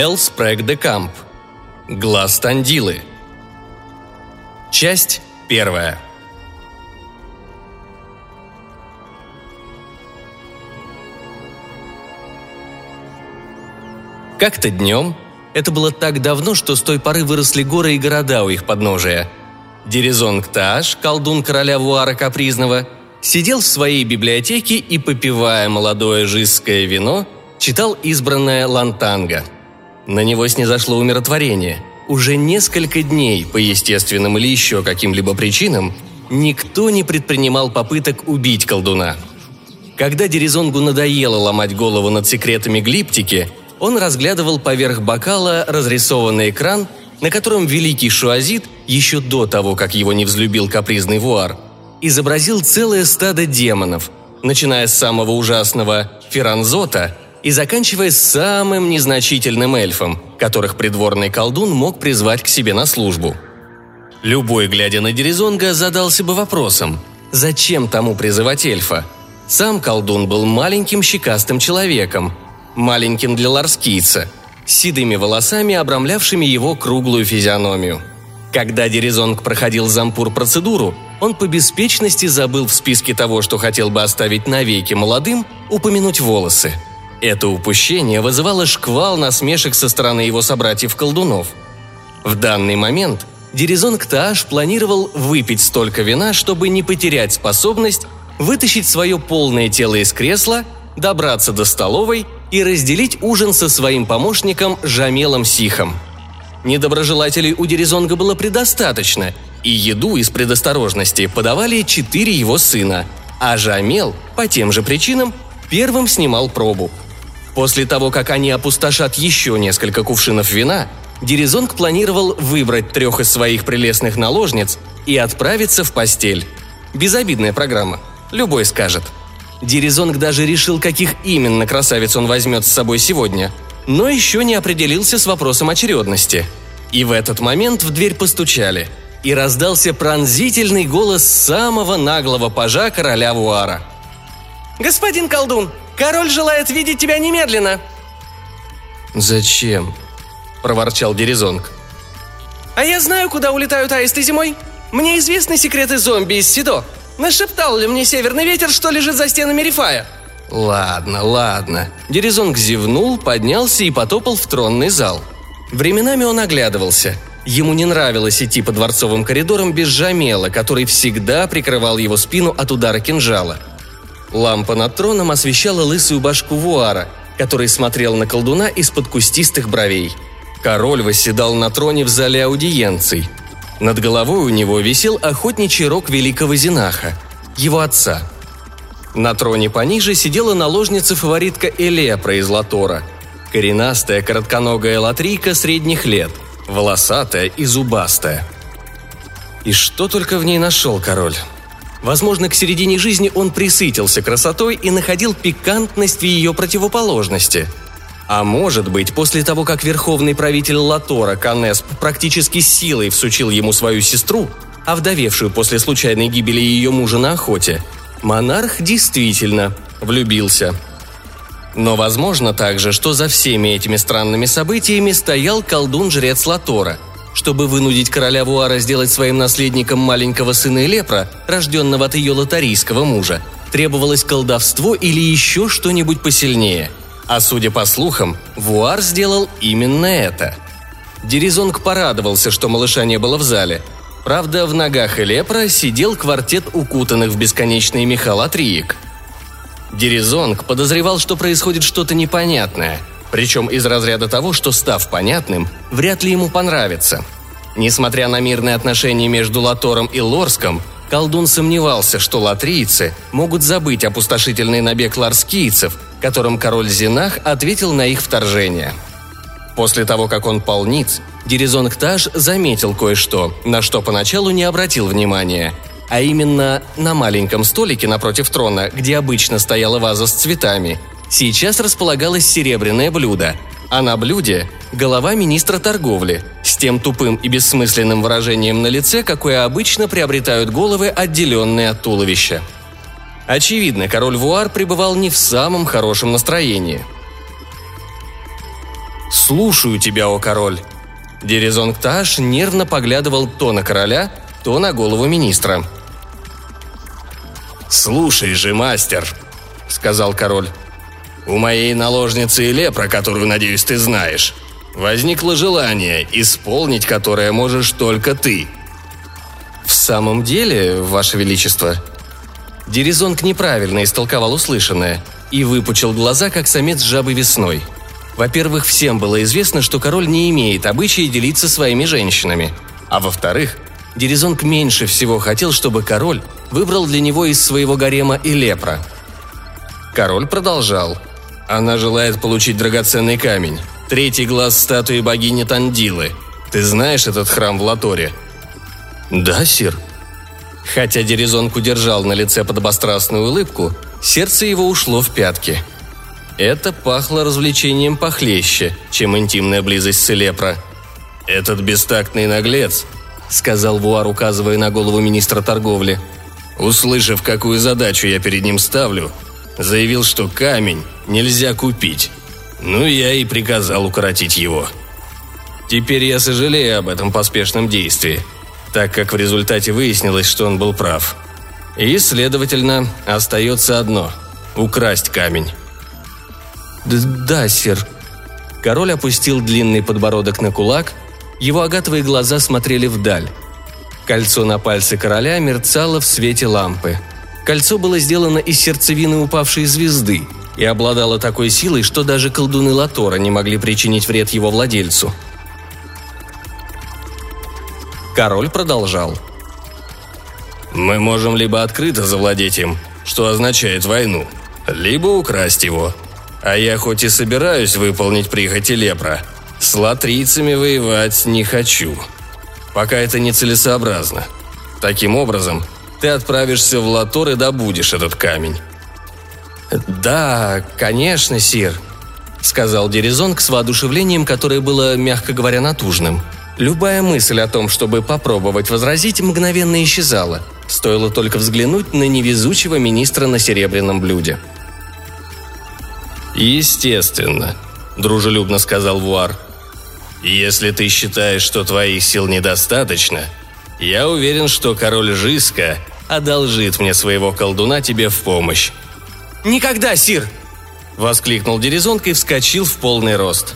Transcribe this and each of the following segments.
Эл Спрэг де Камп. Глаз Тандилы. Часть первая. Как-то днем, это было так давно, что с той поры выросли горы и города у их подножия. Дерезонг Тааш, колдун короля Вуара Капризного, сидел в своей библиотеке и, попивая молодое жизское вино, читал избранное Лантанга. На него снизошло умиротворение. Уже несколько дней, по естественным или еще каким-либо причинам, никто не предпринимал попыток убить колдуна. Когда Дерезонгу надоело ломать голову над секретами глиптики, он разглядывал поверх бокала разрисованный экран, на котором великий Шуазит, еще до того, как его не взлюбил капризный вуар, изобразил целое стадо демонов, начиная с самого ужасного Феранзота и заканчивая самым незначительным эльфом, которых придворный колдун мог призвать к себе на службу. Любой, глядя на Дерезонга, задался бы вопросом, зачем тому призывать эльфа? Сам колдун был маленьким щекастым человеком, маленьким для ларскийца, с седыми волосами, обрамлявшими его круглую физиономию. Когда Дерезонг проходил зампур процедуру, он по беспечности забыл в списке того, что хотел бы оставить навеки молодым, упомянуть волосы. Это упущение вызывало шквал насмешек со стороны его собратьев-колдунов. В данный момент Дерезонг Тааш планировал выпить столько вина, чтобы не потерять способность вытащить свое полное тело из кресла, добраться до столовой и разделить ужин со своим помощником Жамелом Сихом. Недоброжелателей у Дерезонга было предостаточно, и еду из предосторожности подавали четыре его сына, а Жамел, по тем же причинам, первым снимал пробу. После того, как они опустошат еще несколько кувшинов вина, Дерезонг планировал выбрать трех из своих прелестных наложниц и отправиться в постель. Безобидная программа. Любой скажет – Дерезонг даже решил, каких именно красавиц он возьмет с собой сегодня, но еще не определился с вопросом очередности. И в этот момент в дверь постучали, и раздался пронзительный голос самого наглого пажа короля Вуара. «Господин колдун, король желает видеть тебя немедленно!» «Зачем?» – проворчал Дерезонг. «А я знаю, куда улетают аисты зимой. Мне известны секреты зомби из Сидо. Нашептал ли мне северный ветер, что лежит за стенами Рифая?» «Ладно, ладно». Дерезонг зевнул, поднялся и потопал в тронный зал. Временами он оглядывался. Ему не нравилось идти по дворцовым коридорам без Жамела, который всегда прикрывал его спину от удара кинжала. Лампа над троном освещала лысую башку Вуара, который смотрел на колдуна из-под кустистых бровей. Король восседал на троне в зале аудиенций – над головой у него висел охотничий рог великого Зинаха, его отца. На троне пониже сидела наложница-фаворитка Элепра из Латора, коренастая коротконогая латрийка средних лет, волосатая и зубастая. И что только в ней нашел король. Возможно, к середине жизни он присытился красотой и находил пикантность в ее противоположности – а может быть, после того, как верховный правитель Латора Канесп практически силой всучил ему свою сестру, овдовевшую после случайной гибели ее мужа на охоте, монарх действительно влюбился. Но возможно также, что за всеми этими странными событиями стоял колдун-жрец Латора, чтобы вынудить короля Вуара сделать своим наследником маленького сына Элепра, рожденного от ее лотарийского мужа, требовалось колдовство или еще что-нибудь посильнее – а судя по слухам, Вуар сделал именно это. Дерезонг порадовался, что малыша не было в зале. Правда, в ногах Элепра сидел квартет укутанных в бесконечные меха латриек. Дерезонг подозревал, что происходит что-то непонятное, причем из разряда того, что, став понятным, вряд ли ему понравится. Несмотря на мирные отношения между Латором и Лорском, колдун сомневался, что латрийцы могут забыть опустошительный набег ларскийцев – которым король Зинах ответил на их вторжение. После того, как он пал ниц, Дерезонктаж заметил кое-что, на что поначалу не обратил внимания, а именно на маленьком столике напротив трона, где обычно стояла ваза с цветами, сейчас располагалось серебряное блюдо, а на блюде – голова министра торговли, с тем тупым и бессмысленным выражением на лице, какое обычно приобретают головы, отделенные от туловища – Очевидно, король Вуар пребывал не в самом хорошем настроении. «Слушаю тебя, о король!» Дерезонг Таш нервно поглядывал то на короля, то на голову министра. «Слушай же, мастер!» — сказал король. «У моей наложницы Лепра, которую, надеюсь, ты знаешь, возникло желание, исполнить которое можешь только ты». «В самом деле, Ваше Величество...» Дерезонг неправильно истолковал услышанное и выпучил глаза, как самец жабы весной – во-первых, всем было известно, что король не имеет обычая делиться своими женщинами. А во-вторых, Дерезонг меньше всего хотел, чтобы король выбрал для него из своего гарема и лепра. Король продолжал. «Она желает получить драгоценный камень. Третий глаз статуи богини Тандилы. Ты знаешь этот храм в Латоре?» «Да, сир». Хотя Дерезонг удержал на лице подобострастную улыбку, сердце его ушло в пятки – это пахло развлечением похлеще, чем интимная близость с Элепро. «Этот бестактный наглец», — сказал Вуар, указывая на голову министра торговли, услышав, какую задачу я перед ним ставлю, заявил, что камень нельзя купить. Ну, я и приказал укоротить его. Теперь я сожалею об этом поспешном действии, так как в результате выяснилось, что он был прав. И, следовательно, остается одно – украсть камень. «Да, сир». Король опустил длинный подбородок на кулак, его агатовые глаза смотрели вдаль. Кольцо на пальце короля мерцало в свете лампы. Кольцо было сделано из сердцевины упавшей звезды и обладало такой силой, что даже колдуны Латора не могли причинить вред его владельцу. Король продолжал. «Мы можем либо открыто завладеть им, что означает войну, либо украсть его», а я хоть и собираюсь выполнить прихоти Лепра, с латрийцами воевать не хочу. Пока это нецелесообразно. Таким образом, ты отправишься в Латор и добудешь этот камень». «Да, конечно, сир», — сказал Дерезонг с воодушевлением, которое было, мягко говоря, натужным. Любая мысль о том, чтобы попробовать возразить, мгновенно исчезала. Стоило только взглянуть на невезучего министра на серебряном блюде — «Естественно», – дружелюбно сказал Вуар. «Если ты считаешь, что твоих сил недостаточно, я уверен, что король Жиска одолжит мне своего колдуна тебе в помощь». «Никогда, сир!» – воскликнул Дерезонг и вскочил в полный рост.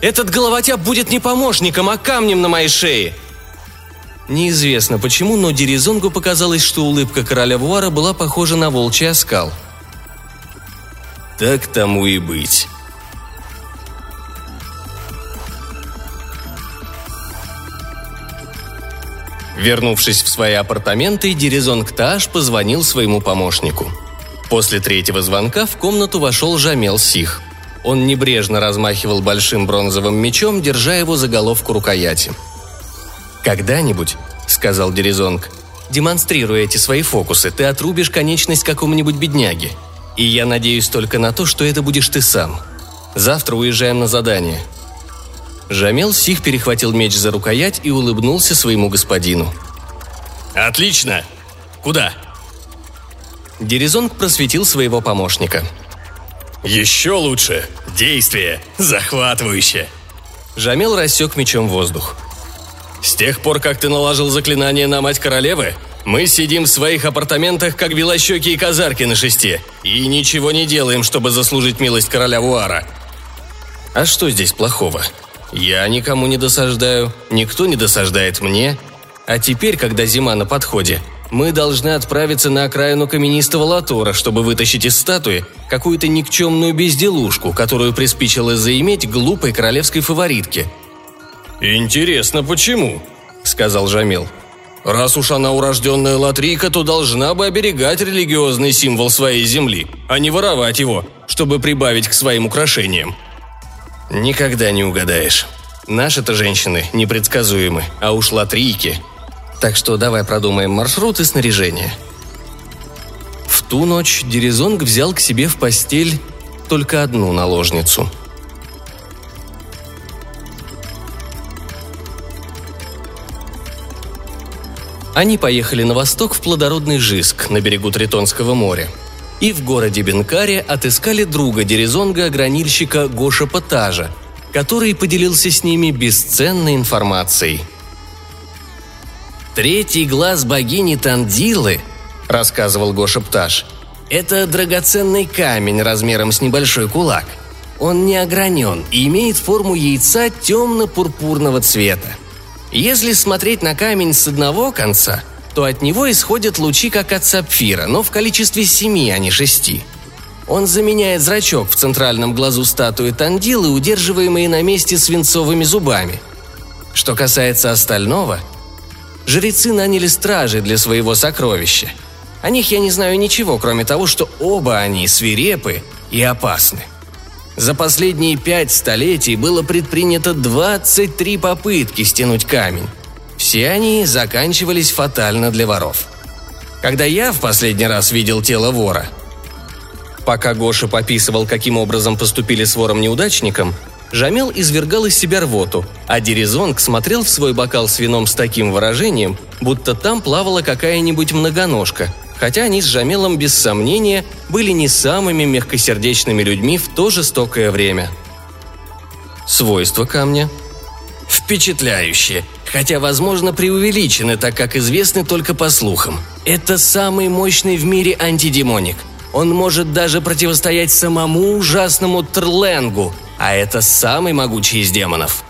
«Этот головотяп будет не помощником, а камнем на моей шее!» Неизвестно почему, но Дерезонгу показалось, что улыбка короля Вуара была похожа на волчий оскал – так тому и быть. Вернувшись в свои апартаменты, Дерезон Кташ позвонил своему помощнику. После третьего звонка в комнату вошел Жамел Сих. Он небрежно размахивал большим бронзовым мечом, держа его за головку рукояти. «Когда-нибудь», — сказал Дерезонг, — «демонстрируя эти свои фокусы, ты отрубишь конечность какому-нибудь бедняге. И я надеюсь только на то, что это будешь ты сам. Завтра уезжаем на задание». Жамел Сих перехватил меч за рукоять и улыбнулся своему господину. «Отлично! Куда?» Дерезонг просветил своего помощника. «Еще лучше! Действие! Захватывающе!» Жамел рассек мечом воздух. «С тех пор, как ты наложил заклинание на мать королевы, мы сидим в своих апартаментах, как белощеки и казарки на шесте, и ничего не делаем, чтобы заслужить милость короля Вуара. А что здесь плохого? Я никому не досаждаю, никто не досаждает мне. А теперь, когда зима на подходе, мы должны отправиться на окраину каменистого Латора, чтобы вытащить из статуи какую-то никчемную безделушку, которую приспичило заиметь глупой королевской фаворитке. «Интересно, почему?» – сказал Жамил. – Раз уж она урожденная латрийка, то должна бы оберегать религиозный символ своей земли, а не воровать его, чтобы прибавить к своим украшениям. Никогда не угадаешь. Наши-то женщины непредсказуемы, а уж латрийки. Так что давай продумаем маршрут и снаряжение. В ту ночь Дерезонг взял к себе в постель только одну наложницу – Они поехали на восток в плодородный Жиск на берегу Тритонского моря. И в городе Бенкаре отыскали друга Дерезонга, гранильщика Гоша Патажа, который поделился с ними бесценной информацией. «Третий глаз богини Тандилы», — рассказывал Гоша Пташ, — «это драгоценный камень размером с небольшой кулак. Он не огранен и имеет форму яйца темно-пурпурного цвета. Если смотреть на камень с одного конца, то от него исходят лучи, как от сапфира, но в количестве семи, а не шести — он заменяет зрачок в центральном глазу статуи Тандилы, удерживаемые на месте свинцовыми зубами. Что касается остального, жрецы наняли стражи для своего сокровища. О них я не знаю ничего, кроме того, что оба они свирепы и опасны. За последние пять столетий было предпринято 23 попытки стянуть камень. Все они заканчивались фатально для воров. Когда я в последний раз видел тело вора – Пока Гоша пописывал, каким образом поступили с вором-неудачником, Жамел извергал из себя рвоту, а Дерезонг смотрел в свой бокал с вином с таким выражением, будто там плавала какая-нибудь многоножка, хотя они с Жамелом без сомнения были не самыми мягкосердечными людьми в то жестокое время. Свойства камня Впечатляющие, хотя, возможно, преувеличены, так как известны только по слухам. Это самый мощный в мире антидемоник – он может даже противостоять самому ужасному Трленгу, а это самый могучий из демонов.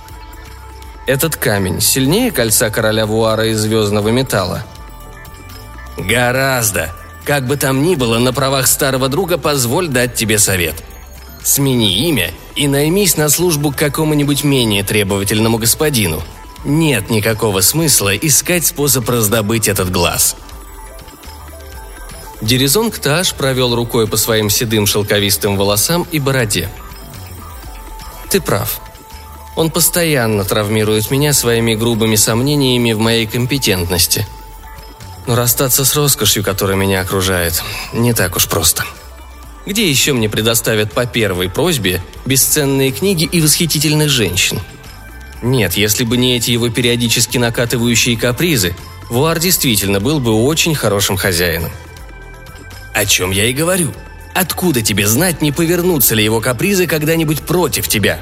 Этот камень сильнее кольца короля Вуара из звездного металла? Гораздо. Как бы там ни было, на правах старого друга позволь дать тебе совет. Смени имя и наймись на службу к какому-нибудь менее требовательному господину. Нет никакого смысла искать способ раздобыть этот глаз – Дерезон Кташ провел рукой по своим седым шелковистым волосам и бороде. «Ты прав. Он постоянно травмирует меня своими грубыми сомнениями в моей компетентности. Но расстаться с роскошью, которая меня окружает, не так уж просто. Где еще мне предоставят по первой просьбе бесценные книги и восхитительных женщин? Нет, если бы не эти его периодически накатывающие капризы, Вуар действительно был бы очень хорошим хозяином. О чем я и говорю. Откуда тебе знать, не повернутся ли его капризы когда-нибудь против тебя?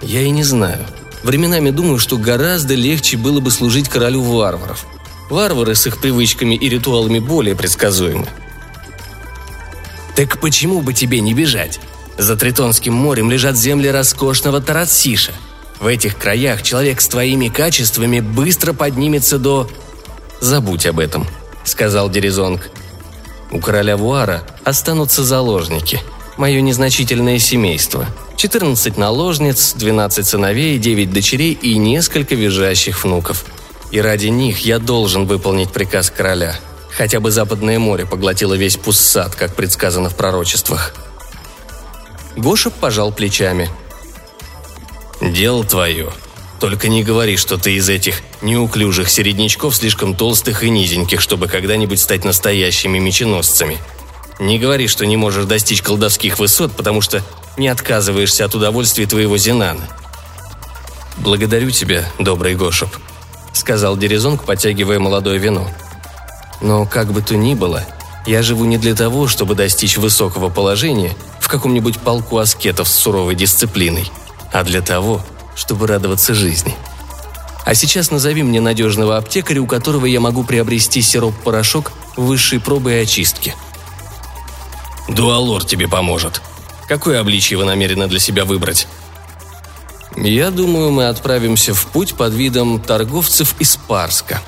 Я и не знаю. Временами думаю, что гораздо легче было бы служить королю варваров. Варвары с их привычками и ритуалами более предсказуемы. Так почему бы тебе не бежать? За Тритонским морем лежат земли роскошного Таратсиша. В этих краях человек с твоими качествами быстро поднимется до... «Забудь об этом», — сказал Дерезонг. У короля Вуара останутся заложники. Мое незначительное семейство. 14 наложниц, 12 сыновей, 9 дочерей и несколько визжащих внуков. И ради них я должен выполнить приказ короля. Хотя бы Западное море поглотило весь пуссад, как предсказано в пророчествах. Гоша пожал плечами. «Дело твое», только не говори, что ты из этих неуклюжих середнячков слишком толстых и низеньких, чтобы когда-нибудь стать настоящими меченосцами. Не говори, что не можешь достичь колдовских высот, потому что не отказываешься от удовольствия твоего Зинана. «Благодарю тебя, добрый Гошеп», — сказал Дерезонг, потягивая молодое вино. «Но как бы то ни было, я живу не для того, чтобы достичь высокого положения в каком-нибудь полку аскетов с суровой дисциплиной, а для того, чтобы радоваться жизни. А сейчас назови мне надежного аптекаря, у которого я могу приобрести сироп-порошок высшей пробы и очистки. Дуалор тебе поможет. Какое обличье вы намерены для себя выбрать? Я думаю, мы отправимся в путь под видом торговцев из Парска.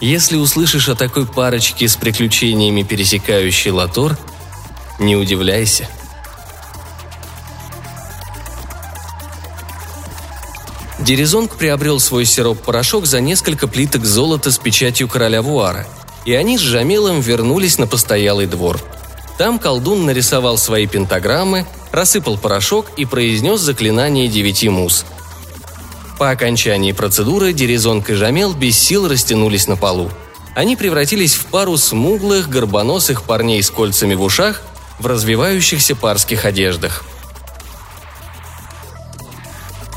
Если услышишь о такой парочке с приключениями, пересекающей Латор, не удивляйся – Дерезонг приобрел свой сироп-порошок за несколько плиток золота с печатью короля Вуара, и они с Жамилом вернулись на постоялый двор. Там колдун нарисовал свои пентаграммы, рассыпал порошок и произнес заклинание девяти мус. По окончании процедуры Дерезонг и Жамел без сил растянулись на полу. Они превратились в пару смуглых, горбоносых парней с кольцами в ушах в развивающихся парских одеждах –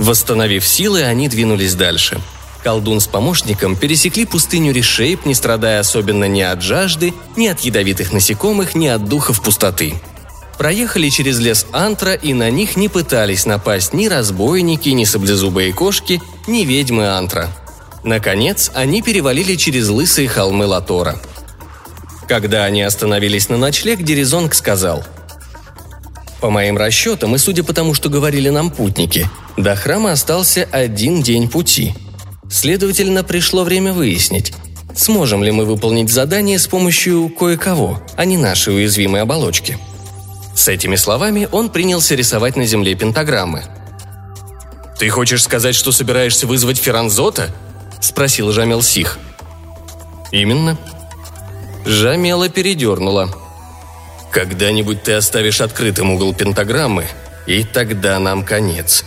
Восстановив силы, они двинулись дальше. Колдун с помощником пересекли пустыню Решейп, не страдая особенно ни от жажды, ни от ядовитых насекомых, ни от духов пустоты. Проехали через лес Антра, и на них не пытались напасть ни разбойники, ни саблезубые кошки, ни ведьмы Антра. Наконец, они перевалили через лысые холмы Латора. Когда они остановились на ночлег, Дерезонг сказал – по моим расчетам, и судя по тому, что говорили нам путники, до храма остался один день пути. Следовательно, пришло время выяснить, сможем ли мы выполнить задание с помощью кое-кого, а не нашей уязвимой оболочки. С этими словами он принялся рисовать на земле пентаграммы. «Ты хочешь сказать, что собираешься вызвать Феранзота?» – спросил Жамел Сих. «Именно». Жамела передернула – когда-нибудь ты оставишь открытым угол пентаграммы, и тогда нам конец.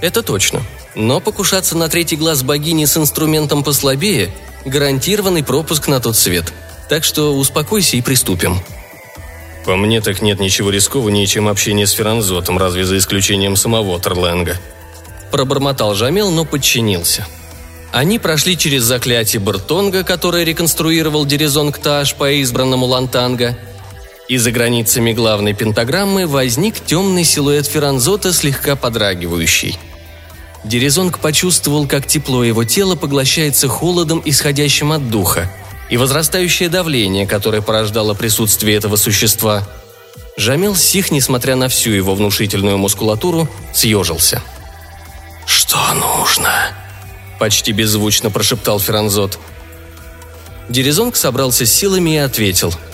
Это точно. Но покушаться на третий глаз богини с инструментом послабее – гарантированный пропуск на тот свет. Так что успокойся и приступим. По мне так нет ничего рискованнее, чем общение с Ферранзотом, разве за исключением самого Терленга. Пробормотал Жамел, но подчинился. Они прошли через заклятие Бертонга, которое реконструировал Дерезонг Таш по избранному Лантанга – и за границами главной пентаграммы возник темный силуэт Ферранзота, слегка подрагивающий. Дерезонг почувствовал, как тепло его тела поглощается холодом, исходящим от духа, и возрастающее давление, которое порождало присутствие этого существа. Жамил Сих, несмотря на всю его внушительную мускулатуру, съежился. «Что нужно?» – почти беззвучно прошептал Ферранзот. Дерезонг собрался с силами и ответил –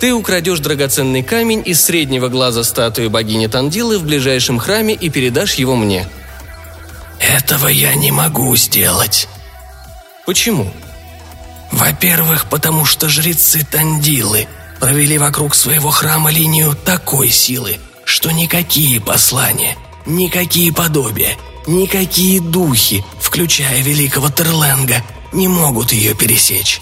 ты украдешь драгоценный камень из среднего глаза статуи богини Тандилы в ближайшем храме и передашь его мне». «Этого я не могу сделать». «Почему?» «Во-первых, потому что жрецы Тандилы провели вокруг своего храма линию такой силы, что никакие послания, никакие подобия, никакие духи, включая великого Терленга, не могут ее пересечь.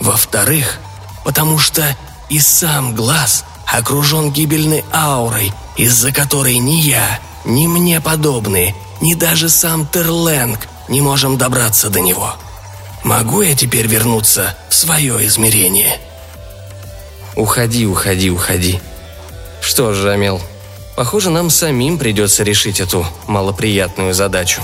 Во-вторых, потому что и сам глаз окружен гибельной аурой, из-за которой ни я, ни мне подобные, ни даже сам Терленг не можем добраться до него. Могу я теперь вернуться в свое измерение?» «Уходи, уходи, уходи. Что ж, Жамел, похоже, нам самим придется решить эту малоприятную задачу».